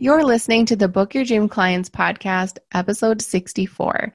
You're listening to the Book Your Dream Clients podcast, episode 64.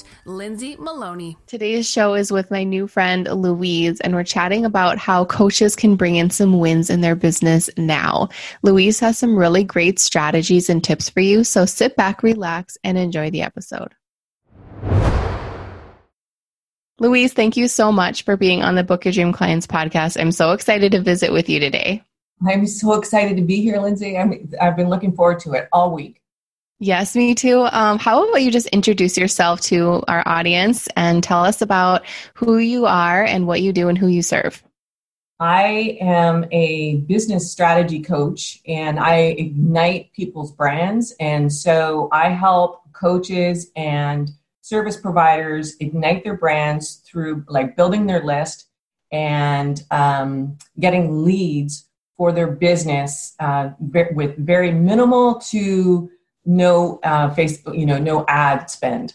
Lindsay Maloney. Today's show is with my new friend Louise, and we're chatting about how coaches can bring in some wins in their business now. Louise has some really great strategies and tips for you, so sit back, relax, and enjoy the episode. Louise, thank you so much for being on the Book Your Dream Clients podcast. I'm so excited to visit with you today. I'm so excited to be here, Lindsay. I'm, I've been looking forward to it all week. Yes, me too. Um, how about you just introduce yourself to our audience and tell us about who you are and what you do and who you serve? I am a business strategy coach and I ignite people's brands. And so I help coaches and service providers ignite their brands through like building their list and um, getting leads for their business uh, with very minimal to no uh, Facebook, you know, no ad spend.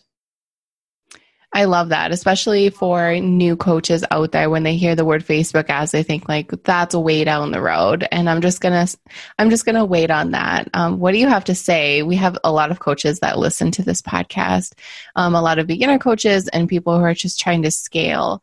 I love that, especially for new coaches out there when they hear the word Facebook ads, they think like that's a way down the road. And I'm just gonna, I'm just gonna wait on that. Um, what do you have to say? We have a lot of coaches that listen to this podcast, um, a lot of beginner coaches and people who are just trying to scale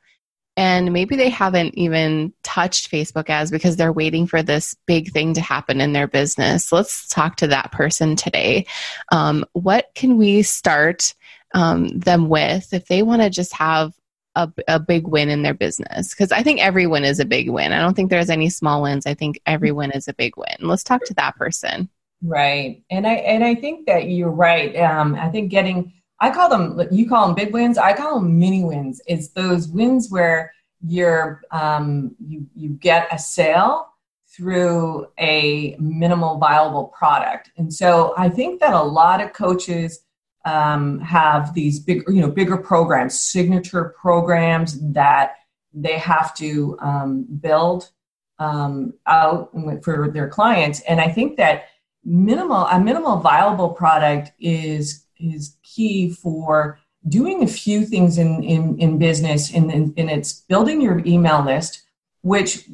and maybe they haven't even touched Facebook ads because they're waiting for this big thing to happen in their business. Let's talk to that person today. Um, what can we start um, them with if they want to just have a, a big win in their business? Because I think every win is a big win. I don't think there's any small wins. I think every win is a big win. Let's talk to that person. Right, and I and I think that you're right. Um, I think getting I call them, you call them big wins. I call them mini wins. It's those wins where you're, um, you, you get a sale through a minimal viable product. And so I think that a lot of coaches um, have these big, you know, bigger programs, signature programs that they have to um, build um, out for their clients. And I think that minimal, a minimal viable product is is key for doing a few things in, in, in business and, and it's building your email list which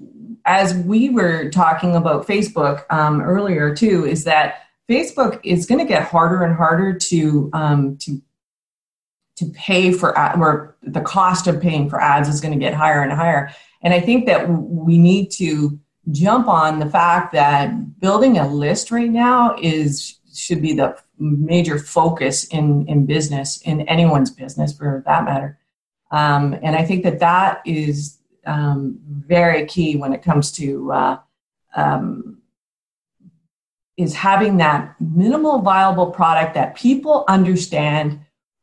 as we were talking about facebook um, earlier too is that facebook is going to get harder and harder to um, to to pay for ad, or the cost of paying for ads is going to get higher and higher. And i think that we need to jump on the fact that building a list right now is should be the major focus in in business in anyone's business for that matter. Um, and i think that that is um, very key when it comes to uh, um, is having that minimal viable product that people understand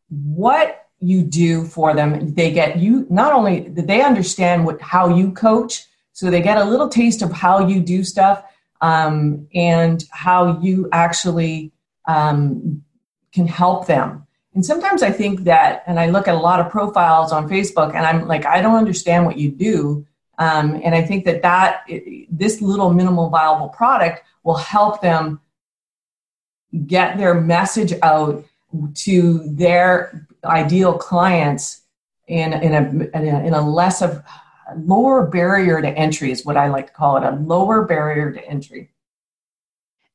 what you do for them. They get you not only that they understand what how you coach so they get a little taste of how you do stuff um, and how you actually um, can help them. And sometimes I think that, and I look at a lot of profiles on Facebook, and I'm like, I don't understand what you do. Um, and I think that that this little minimal viable product will help them get their message out to their ideal clients in, in, a, in a, in a less of lower barrier to entry is what I like to call it a lower barrier to entry.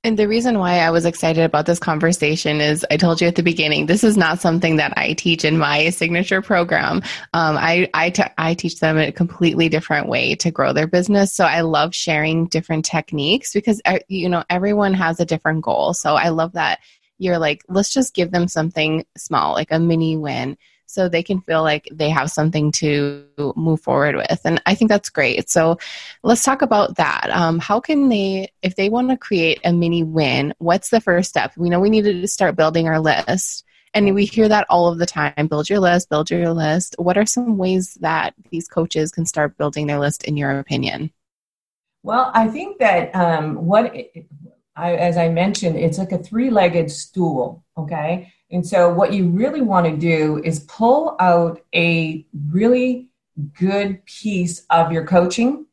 And the reason why I was excited about this conversation is I told you at the beginning, this is not something that I teach in my signature program. Um, I, I, t- I teach them a completely different way to grow their business. So I love sharing different techniques because, uh, you know, everyone has a different goal. So I love that you're like, let's just give them something small, like a mini win so they can feel like they have something to move forward with. And I think that's great. So let's talk about that. Um, how can they, if they want to create a mini win, what's the first step? We know we need to start building our list. And we hear that all of the time build your list, build your list. What are some ways that these coaches can start building their list, in your opinion? Well, I think that um, what I, as I mentioned, it's like a three-legged stool. Okay, and so what you really want to do is pull out a really good piece of your coaching.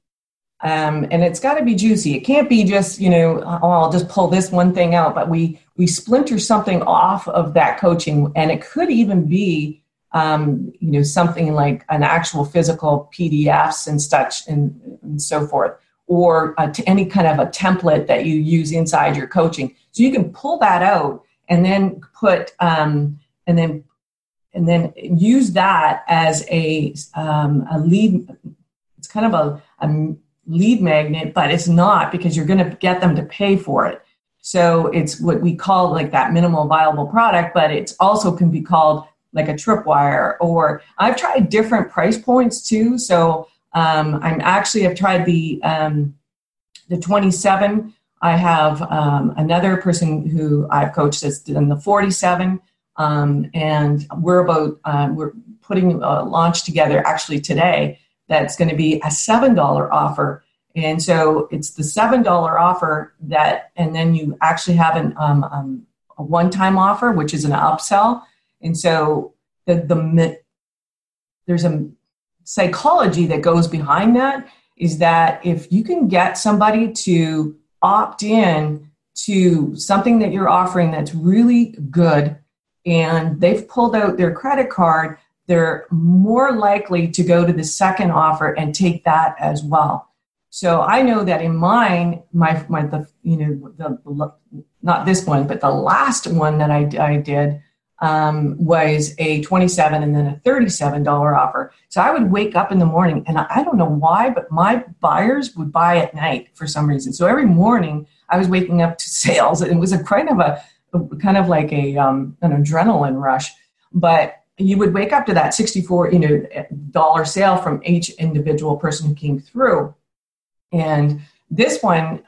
Um, and it's got to be juicy. It can't be just, you know, oh, I'll just pull this one thing out, but we, we splinter something off of that coaching. And it could even be, um, you know, something like an actual physical PDFs and such and, and so forth, or any kind of a template that you use inside your coaching. So you can pull that out and then put, um, and then and then use that as a, um, a lead. It's kind of a, a lead magnet, but it's not because you're going to get them to pay for it. So it's what we call like that minimal viable product, but it also can be called like a tripwire. Or I've tried different price points too. So um, I'm actually I've tried the um, the 27. I have um, another person who I've coached that's in the 47. Um, and we're about uh, we're putting a launch together actually today that's going to be a seven dollar offer. And so it's the seven dollar offer that, and then you actually have an, um, um, a one time offer, which is an upsell. And so the the there's a psychology that goes behind that is that if you can get somebody to opt in to something that you're offering that's really good and they've pulled out their credit card, they're more likely to go to the second offer and take that as well. So I know that in mine, my, my the you know the, not this one, but the last one that I, I did um, was a 27 and then a $37 offer. So I would wake up in the morning and I, don't know why, but my buyers would buy at night for some reason. So every morning I was waking up to sales. And it was a kind of a kind of like a um, an adrenaline rush. But you would wake up to that 64 you know dollar sale from each individual person who came through and this one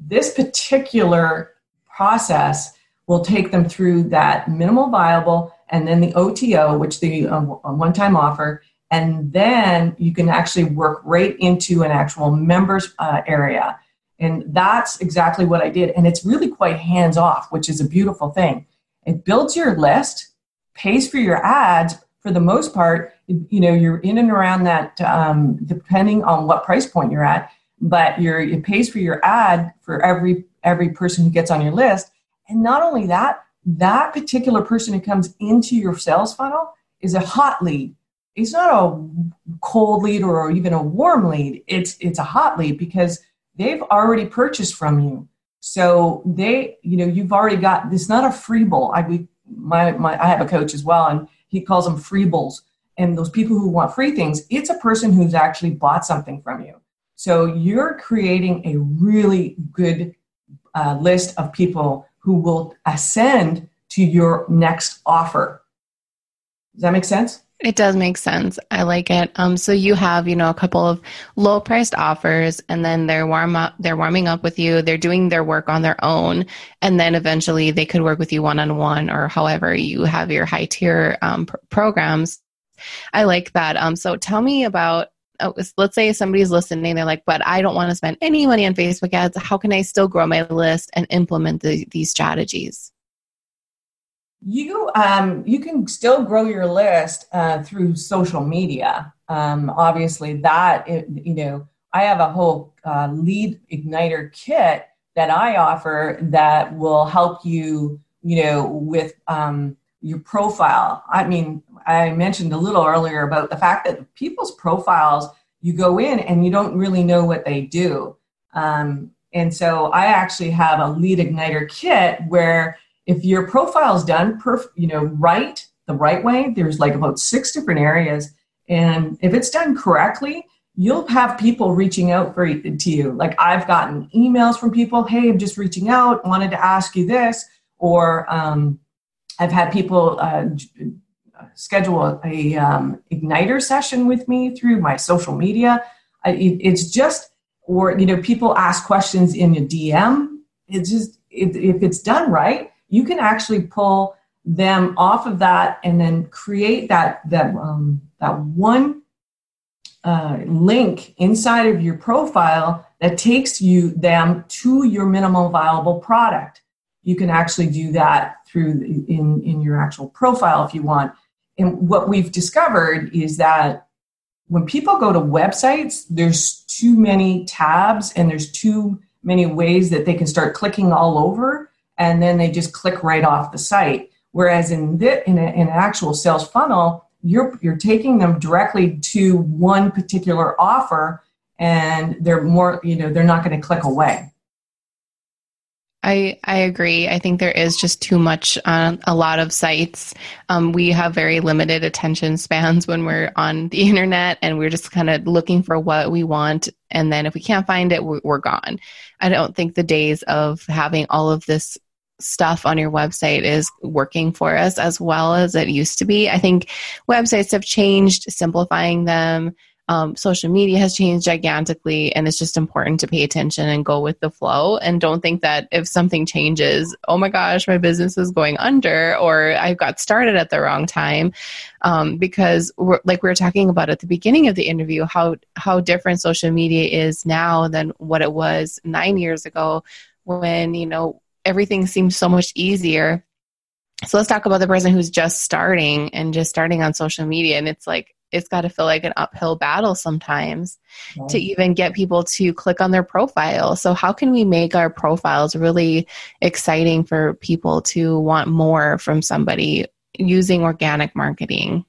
this particular process will take them through that minimal viable and then the oto which the uh, one-time offer and then you can actually work right into an actual members uh, area and that's exactly what I did. And it's really quite hands off, which is a beautiful thing. It builds your list, pays for your ads. For the most part, you know, you're in and around that, um, depending on what price point you're at, but you're, it pays for your ad for every, every person who gets on your list. And not only that, that particular person who comes into your sales funnel is a hot lead. It's not a cold lead or even a warm lead. It's, it's a hot lead because they've already purchased from you. So they, you know, you've already got this. Not a free bowl. I we, my my I have a coach as well, and he calls them free bowls. And those people who want free things, it's a person who's actually bought something from you. So you're creating a really good uh, list of people who will ascend to your next offer. Does that make sense? It does make sense. I like it. Um, so you have, you know, a couple of low priced offers and then they're warm up, they're warming up with you. They're doing their work on their own. And then eventually they could work with you one on one or however you have your high tier um, pr- programs. I like that. Um, so tell me about, oh, let's say somebody's listening. They're like, but I don't want to spend any money on Facebook ads. How can I still grow my list and implement the, these strategies? You um, you can still grow your list uh, through social media. Um, obviously, that you know, I have a whole uh, lead igniter kit that I offer that will help you, you know, with um, your profile. I mean, I mentioned a little earlier about the fact that people's profiles, you go in and you don't really know what they do. Um, and so I actually have a lead igniter kit where if your profile is done perf- you know right the right way there's like about six different areas and if it's done correctly you'll have people reaching out for to you like i've gotten emails from people hey i'm just reaching out wanted to ask you this or um, i've had people uh, schedule a um, igniter session with me through my social media I, it, it's just or you know people ask questions in a dm it's just it, if it's done right you can actually pull them off of that and then create that that um, that one uh, link inside of your profile that takes you them to your minimal viable product. You can actually do that through in in your actual profile if you want. And what we've discovered is that when people go to websites, there's too many tabs and there's too many ways that they can start clicking all over, and then they just click right off the site. Whereas in the, in, a, in an actual sales funnel, you're you're taking them directly to one particular offer, and they're more you know they're not going to click away. I, I agree. I think there is just too much on a lot of sites. Um, we have very limited attention spans when we're on the internet and we're just kind of looking for what we want. And then if we can't find it, we're, we're gone. I don't think the days of having all of this stuff on your website is working for us as well as it used to be. I think websites have changed, simplifying them, um, social media has changed gigantically and it's just important to pay attention and go with the flow. And don't think that if something changes oh my gosh my business is going under or i got started at the wrong time. Um, because like we were talking about at the beginning of the interview how how different social media is now than what it was nine years ago when you know everything seems so much easier. So let's talk about the person who's just starting and just starting on social media. And it's like it's got to feel like an uphill battle sometimes to even get people to click on their profile. So, how can we make our profiles really exciting for people to want more from somebody using organic marketing?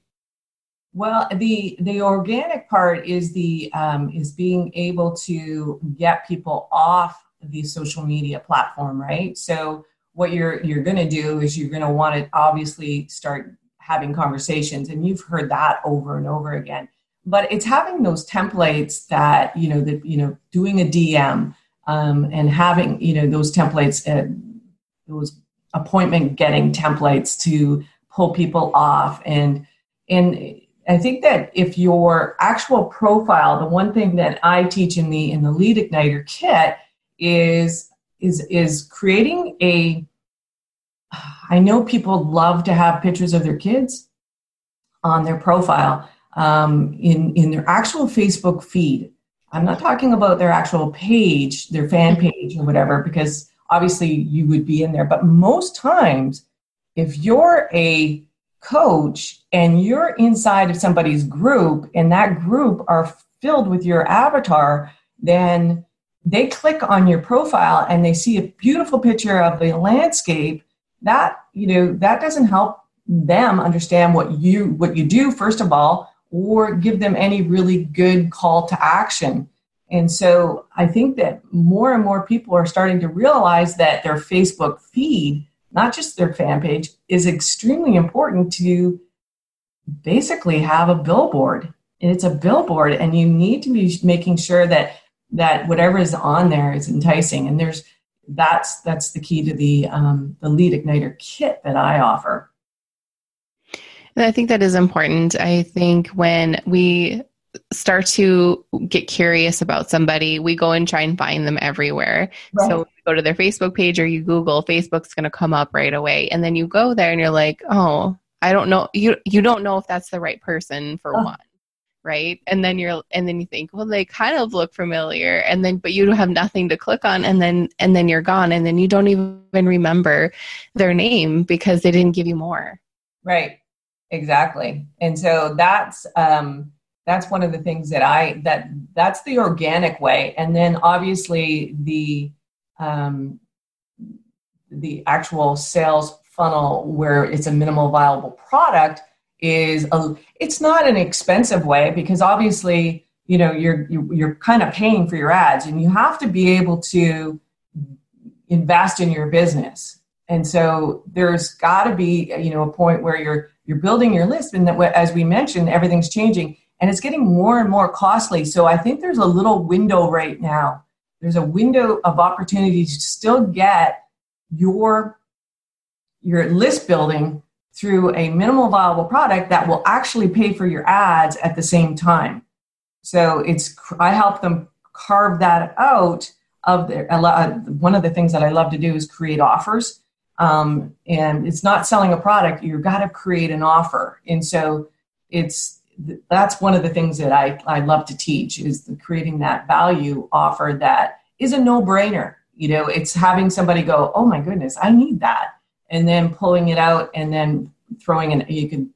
Well, the the organic part is the um, is being able to get people off the social media platform, right? So what you're you're going to do is you're going to want to obviously start having conversations and you've heard that over and over again. But it's having those templates that you know that you know doing a dm um, and having you know those templates uh, those appointment getting templates to pull people off. And and i think that if your actual profile the one thing that i teach in the in the lead igniter kit is is is creating a I know people love to have pictures of their kids on their profile um, in in their actual Facebook feed. I'm not talking about their actual page, their fan page or whatever, because obviously you would be in there. But most times, if you're a coach and you're inside of somebody's group and that group are filled with your avatar, then they click on your profile and they see a beautiful picture of the landscape that you know that doesn't help them understand what you what you do first of all or give them any really good call to action. And so i think that more and more people are starting to realize that their facebook feed not just their fan page is extremely important to basically have a billboard. And it's a billboard and you need to be making sure that that whatever is on there is enticing. And there's that's that's the key to the um, the lead igniter kit that I offer. And I think that is important. I think when we start to get curious about somebody, we go and try and find them everywhere. Right. So go to their Facebook page or you Google, Facebook's going to come up right away. And then you go there and you're like, oh, I don't know. You you don't know if that's the right person for oh. one right? And then you're and then you think well they kind of look familiar and then but you have nothing to click on and then and then you're gone and then you don't even remember their name because they didn't give you more. Right. Exactly. And so that's um that's one of the things that i that that's the organic way. And then obviously the um the actual sales funnel where it's a minimal viable product is a it's not an expensive way because obviously you know you're you're kind of paying for your ads and you have to be able to invest in your business. And so there's got to be you know a point where you're you're building your list and that as we mentioned everything's changing and it's getting more and more costly. So i think there's a little window right now. There's a window of opportunity to still get your your list building through a minimal viable product that will actually pay for your ads at the same time. So it's I help them carve that out of their. Uh, one of the things that I love to do is create offers, um, and it's not selling a product. You've got to create an offer, and so it's that's one of the things that I, I love to teach is the creating that value offer that is a no-brainer you know it's having somebody go oh my goodness i need that and then pulling it out and then throwing in you could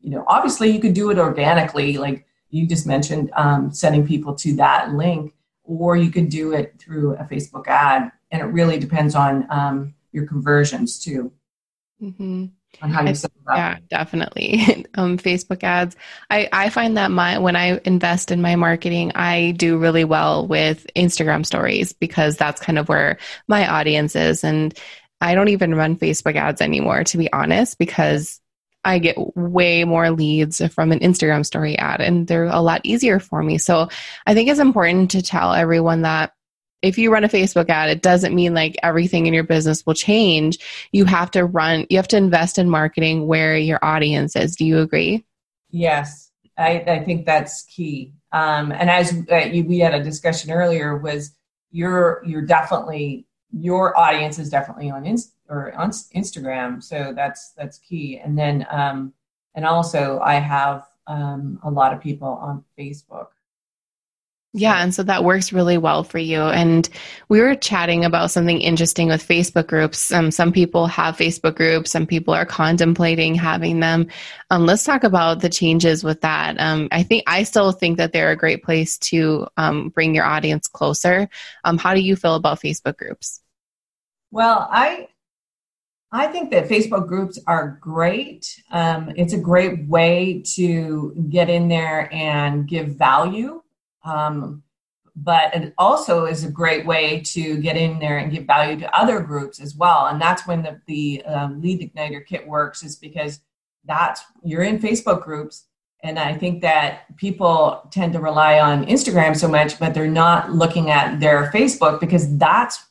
you know obviously you could do it organically like you just mentioned um, sending people to that link or you could do it through a facebook ad and it really depends on um, your conversions too mm-hmm on how you set Yeah, definitely. um, Facebook ads. I, I find that my when I invest in my marketing, I do really well with Instagram stories because that's kind of where my audience is. And I don't even run Facebook ads anymore, to be honest, because I get way more leads from an Instagram story ad and they're a lot easier for me. So I think it's important to tell everyone that if you run a Facebook ad, it doesn't mean like everything in your business will change. You have to run, you have to invest in marketing where your audience is. Do you agree? Yes, I, I think that's key. Um, and as uh, you, we had a discussion earlier, was you're you're definitely your audience is definitely on Inst- or on Instagram, so that's that's key. And then um, and also I have um, a lot of people on Facebook. Yeah, and so that works really well for you. And we were chatting about something interesting with Facebook groups. Um, some people have Facebook groups, some people are contemplating having them. Um, let's talk about the changes with that. Um, I think I still think that they're a great place to um, bring your audience closer. Um, how do you feel about Facebook groups? Well, I I think that Facebook groups are great. Um, it's a great way to get in there and give value um, but it also is a great way to get in there and give value to other groups as well. And that's when the, the um, lead igniter kit works is because that's you're in Facebook groups. And I think that people tend to rely on Instagram so much, but they're not looking at their Facebook because that's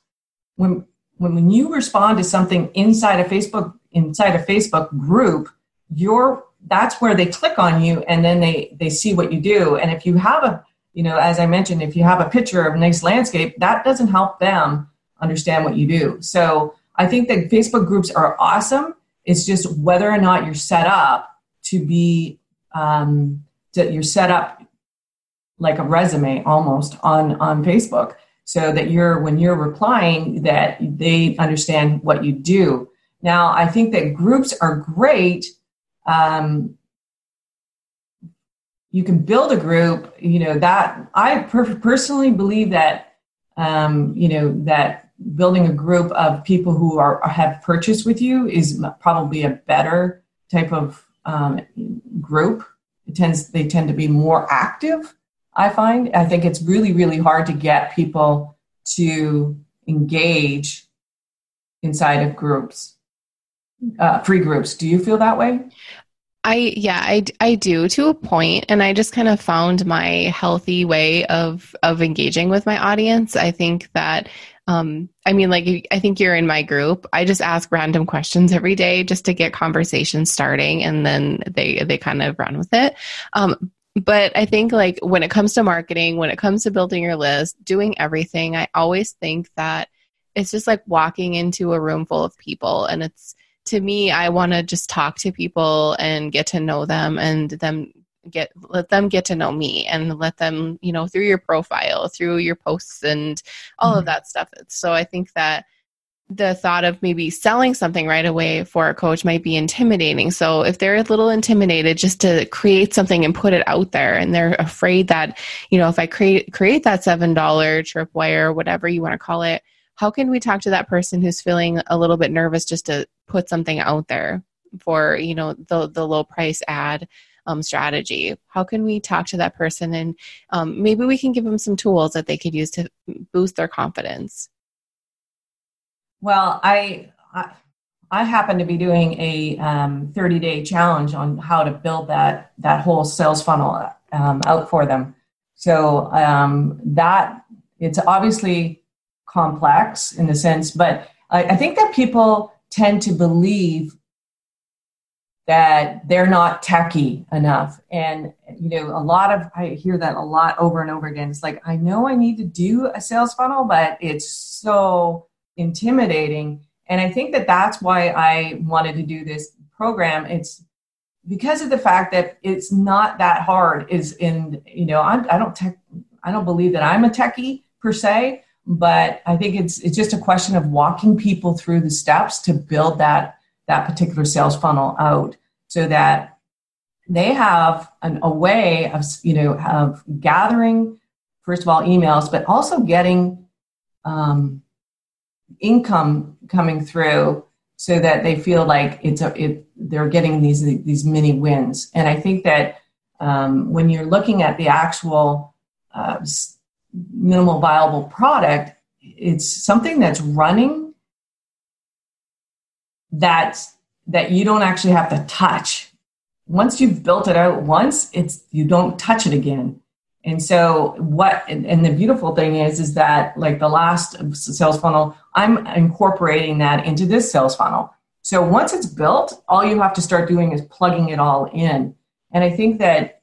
when when, when you respond to something inside a Facebook inside a Facebook group, you're that's where they click on you and then they they see what you do. And if you have a you know, as I mentioned, if you have a picture of a nice landscape, that doesn't help them understand what you do. So I think that Facebook groups are awesome. It's just whether or not you're set up to be, um, to, you're set up like a resume almost on on Facebook, so that you're when you're replying that they understand what you do. Now, I think that groups are great um, you can build a group you know that i per- personally believe that um, you know that building a group of people who are have purchased with you is probably a better type of um, group it tends they tend to be more active i find i think it's really really hard to get people to engage inside of groups uh, free groups do you feel that way I yeah, I I do to a point and I just kind of found my healthy way of of engaging with my audience. I think that um I mean like I think you're in my group. I just ask random questions every day just to get conversations starting and then they they kind of run with it. Um but I think like when it comes to marketing, when it comes to building your list, doing everything, I always think that it's just like walking into a room full of people and it's to me, I want to just talk to people and get to know them and them get let them get to know me and let them you know through your profile through your posts and all mm-hmm. of that stuff so i think that the thought of maybe selling something right away for a coach might be intimidating. So if they're a little intimidated just to create something and put it out there and they're afraid that, you know, if I create create that $7 tripwire, whatever you want to call it, how can we talk to that person who's feeling a little bit nervous just to put something out there for you know the the low price ad um, strategy how can we talk to that person and um, maybe we can give them some tools that they could use to boost their confidence well i i, I happen to be doing a um, 30 day challenge on how to build that that whole sales funnel um, out for them so um, that it's obviously complex in the sense, but I, I think that people tend to believe that they're not techy enough. And, you know, a lot of, I hear that a lot over and over again. It's like, I know I need to do a sales funnel, but it's so intimidating. And I think that that's why I wanted to do this program. It's, because of the fact that it's not that hard is in you know I, I don't tech I don't believe that I'm a techie per se, but I think it's it's just a question of walking people through the steps to build that that particular sales funnel out so that they have an, a way of you know of gathering first of all emails but also getting um, income coming through so that they feel like it's a it, they're getting these these mini wins. And i think that um, when you're looking at the actual uh, minimal viable product it's something that's running that that you don't actually have to touch. Once you've built it out once it's you don't touch it again. And so what and, and the beautiful thing is is that like the last sales funnel i'm incorporating that into this sales funnel so once it's built all you have to start doing is plugging it all in and i think that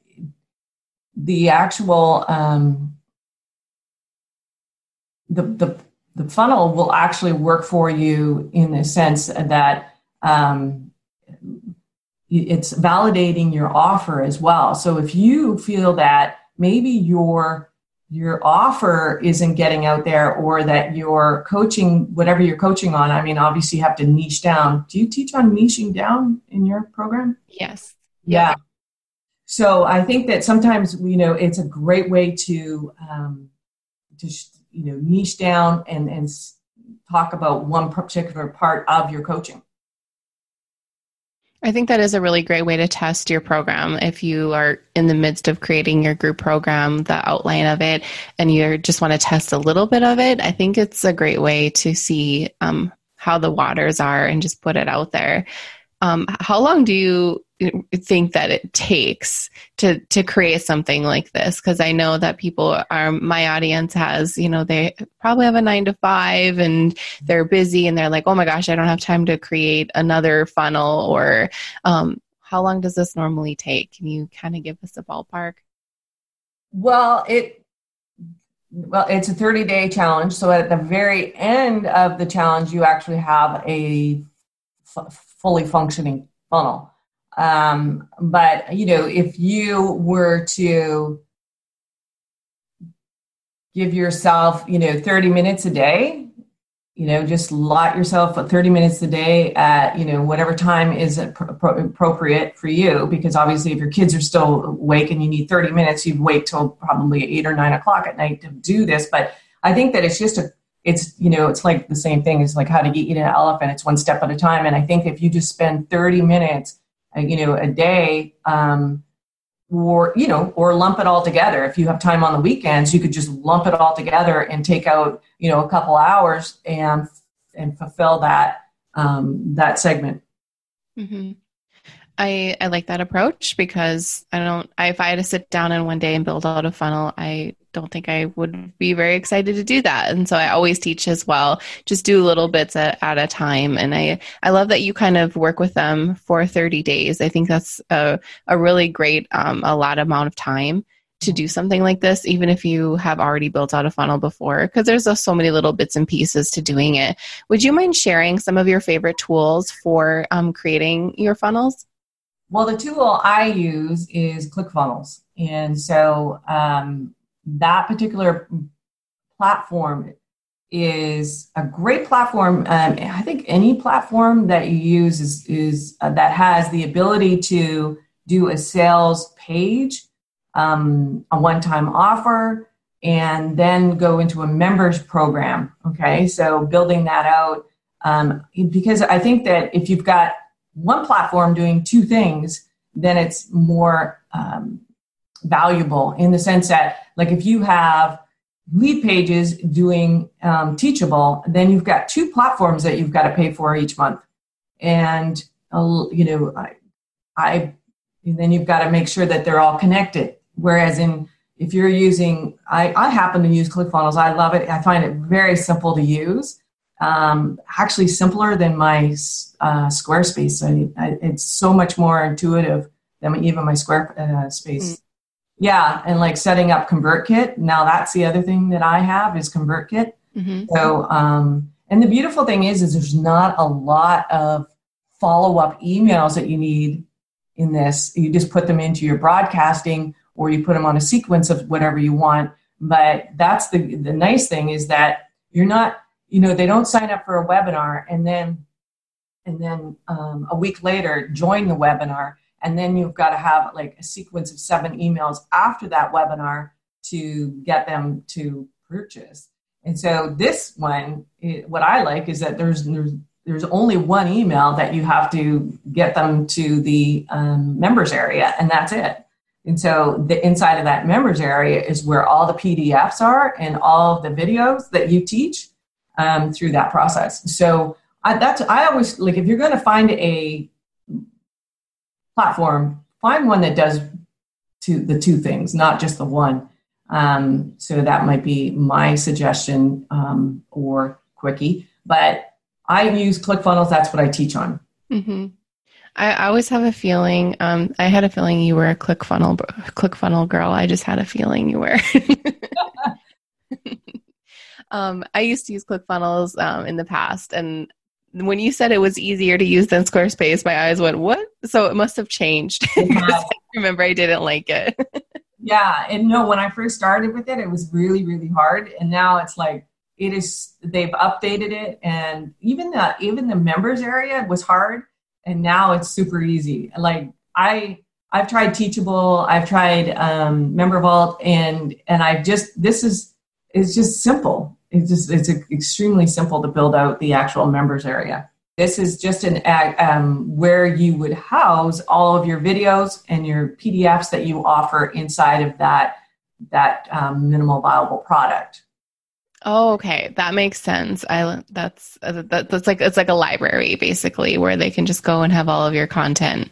the actual um, the, the the funnel will actually work for you in the sense that um, it's validating your offer as well. So if you feel that maybe your your offer isn't getting out there or that your coaching whatever you're coaching on i mean obviously you have to niche down. Do you teach on niching down in your program? Yes. Yeah. So i think that sometimes you know it's a great way to um, to you know niche down and and talk about one particular part of your coaching I think that is a really great way to test your program. If you are in the midst of creating your group program, the outline of it, and you just want to test a little bit of it, I think it's a great way to see um, how the waters are and just put it out there. Um, how long do you think that it takes to to create something like this. Because i know that people are my audience has you know they probably have a nine to five and they're busy and they're like oh my gosh i don't have time to create another funnel or um, how long does this normally take? Can you kind of give us a ballpark? Well it well it's a 30 day challenge. So at the very end of the challenge you actually have a f- fully functioning funnel um, but you know, if you were to give yourself, you know, 30 minutes a day, you know, just lot yourself 30 minutes a day at, you know, whatever time is appropriate for you. Because obviously, if your kids are still awake and you need 30 minutes, you'd wait till probably eight or nine o'clock at night to do this. But I think that it's just a, it's, you know, it's like the same thing as like how to eat an elephant. It's one step at a time. And I think if you just spend 30 minutes you know, a day, um, or you know, or lump it all together. If you have time on the weekends, you could just lump it all together and take out, you know, a couple hours and and fulfill that um, that segment. Mm-hmm. I, I like that approach because I don't I, if I had to sit down in one day and build out a funnel, I don't think I would be very excited to do that. And so I always teach as well, just do little bits at, at a time. And I, I love that you kind of work with them for 30 days. I think that's a, a really great, um, a lot amount of time to do something like this, even if you have already built out a funnel before, because there's so many little bits and pieces to doing it. Would you mind sharing some of your favorite tools for um, creating your funnels? Well, the tool I use is ClickFunnels. And so um, that particular platform is a great platform. Um, I think any platform that you use is, is uh, that has the ability to do a sales page, um, a one-time offer, and then go into a members program. Okay, so building that out um, because I think that if you've got one platform doing two things, then it's more um, valuable in the sense that, like, if you have Leadpages doing um, Teachable, then you've got two platforms that you've got to pay for each month, and uh, you know, I, I then you've got to make sure that they're all connected. Whereas in if you're using, I, I happen to use ClickFunnels. I love it. I find it very simple to use um, actually simpler than my uh, Squarespace. I, I, it's so much more intuitive than even my Squarespace. Uh, mm. Yeah, and like setting up ConvertKit. Now that's the other thing that I have is ConvertKit. Mm-hmm. So, um, and the beautiful thing is, is there's not a lot of follow up emails that you need in this. You just put them into your broadcasting or you put them on a sequence of whatever you want. But that's the the nice thing is that you're not, you know, they don't sign up for a webinar and then and then um, a week later join the webinar and then you've got to have like a sequence of seven emails after that webinar to get them to purchase. And so this one, it, what I like is that there's there's there's only one email that you have to get them to the um, members area, and that's it. And so the inside of that members area is where all the PDFs are and all the videos that you teach um, through that process. So I, that's I always like if you're going to find a platform, find one that does two the two things, not just the one. Um, so that might be my suggestion um, or quickie. But I use ClickFunnels. That's what I teach on. Mm-hmm. I, always have a feeling. Um, I had a feeling you were a ClickFunnel ClickFunnel girl. I just had a feeling you were. um, I used to use ClickFunnels um, in the past, and when you said it was easier to use than Squarespace, my eyes went, "What?" So it must have changed. Yeah. I remember, I didn't like it. yeah, and no, when I first started with it, it was really, really hard, and now it's like it is. They've updated it, and even the even the members area was hard, and now it's super easy. Like I. I've tried Teachable, I've tried um, Member Vault, and and I just this is it's just simple it's just it's extremely simple to build out the actual members area. This is just an um, where you would house all of your videos and your PDFs that you offer inside of that that um, minimal viable product. Oh, okay, that makes sense. I that's uh, that, that's like it's like a library basically where they can just go and have all of your content.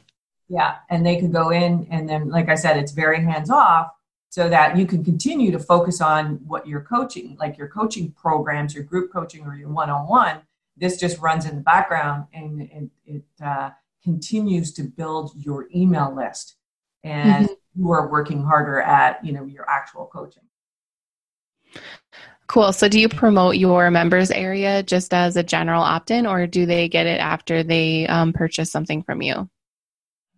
Yeah, and they could go in and then, like I said, it's very hands off so that you can continue to focus on what you're coaching, like your coaching programs, your group coaching, or your one on one. This just runs in the background and it, it uh, continues to build your email list. And mm-hmm. you are working harder at you know your actual coaching. Cool. So, do you promote your members area just as a general opt in, or do they get it after they um, purchase something from you?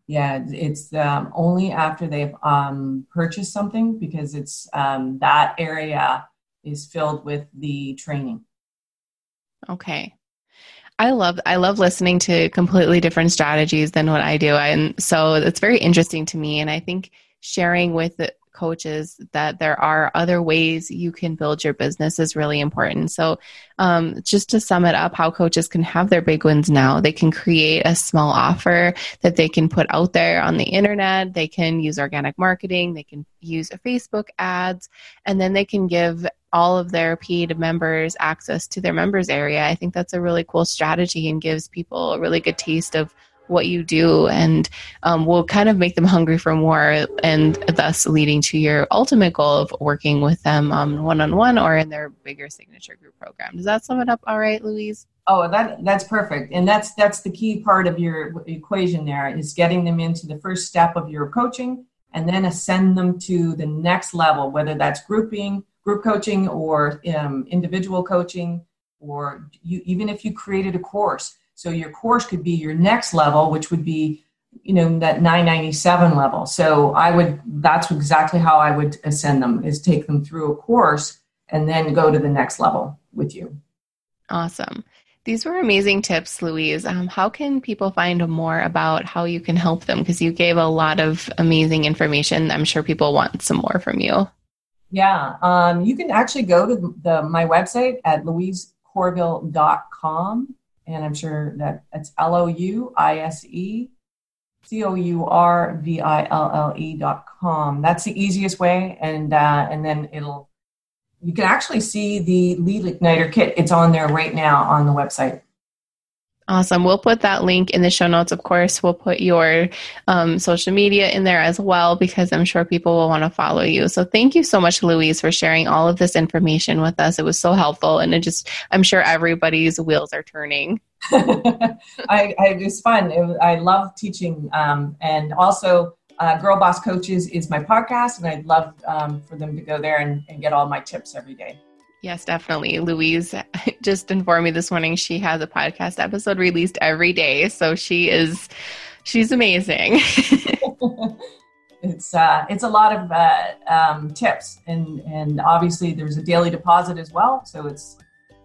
Yeah, it's um, only after they've um, purchased something because it's um, that area is filled with the training. Okay. I love I love listening to completely different strategies than what I do, and so it's very interesting to me. And I think sharing with coaches that there are other ways you can build your business is really important. So, um, just to sum it up, how coaches can have their big wins now, they can create a small offer that they can put out there on the internet. They can use organic marketing, they can use Facebook ads, and then they can give all of their paid members access to their members area. I think that's a really cool strategy and gives people a really good taste of what you do and um, will kind of make them hungry for more and thus leading to your ultimate goal of working with them one on one or in their bigger signature group program. Does that sum it up all right, Louise? Oh, that that's perfect. And that's that's the key part of your equation there is getting them into the first step of your coaching and then ascend them to the next level, whether that's grouping, group coaching or um, individual coaching or you, even if you created a course so your course could be your next level, which would be, you know, that 997 level. So I would, that's exactly how I would ascend them is take them through a course and then go to the next level with you. Awesome. These were amazing tips, Louise. Um, how can people find more about how you can help them? Because you gave a lot of amazing information. I'm sure people want some more from you. Yeah, um, you can actually go to the, my website at louisecourville.com and I'm sure that it's L O U I S E C O U R V I L L E dot com. That's the easiest way, and uh, and then it'll you can actually see the lead igniter kit. It's on there right now on the website. Awesome. We'll put that link in the show notes. Of course, we'll put your um, social media in there as well because I'm sure people will want to follow you. So thank you so much, Louise, for sharing all of this information with us. It was so helpful, and it just I'm sure everybody's wheels are turning. I, I, it's fun. It, I love teaching, um, and also uh, Girl Boss Coaches is my podcast, and I'd love um, for them to go there and, and get all my tips every day. Yes, definitely. Louise just informed me this morning she has a podcast episode released every day. So she is She's amazing. it's uh, it's a lot of uh, um, tips, and and obviously there's a daily deposit as well, so it's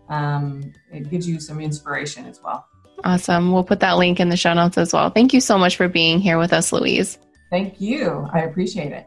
um, it gives you some inspiration as well. Awesome. We'll put that link in the show notes as well. Thank you so much for being here with us, Louise. Thank you. I appreciate it.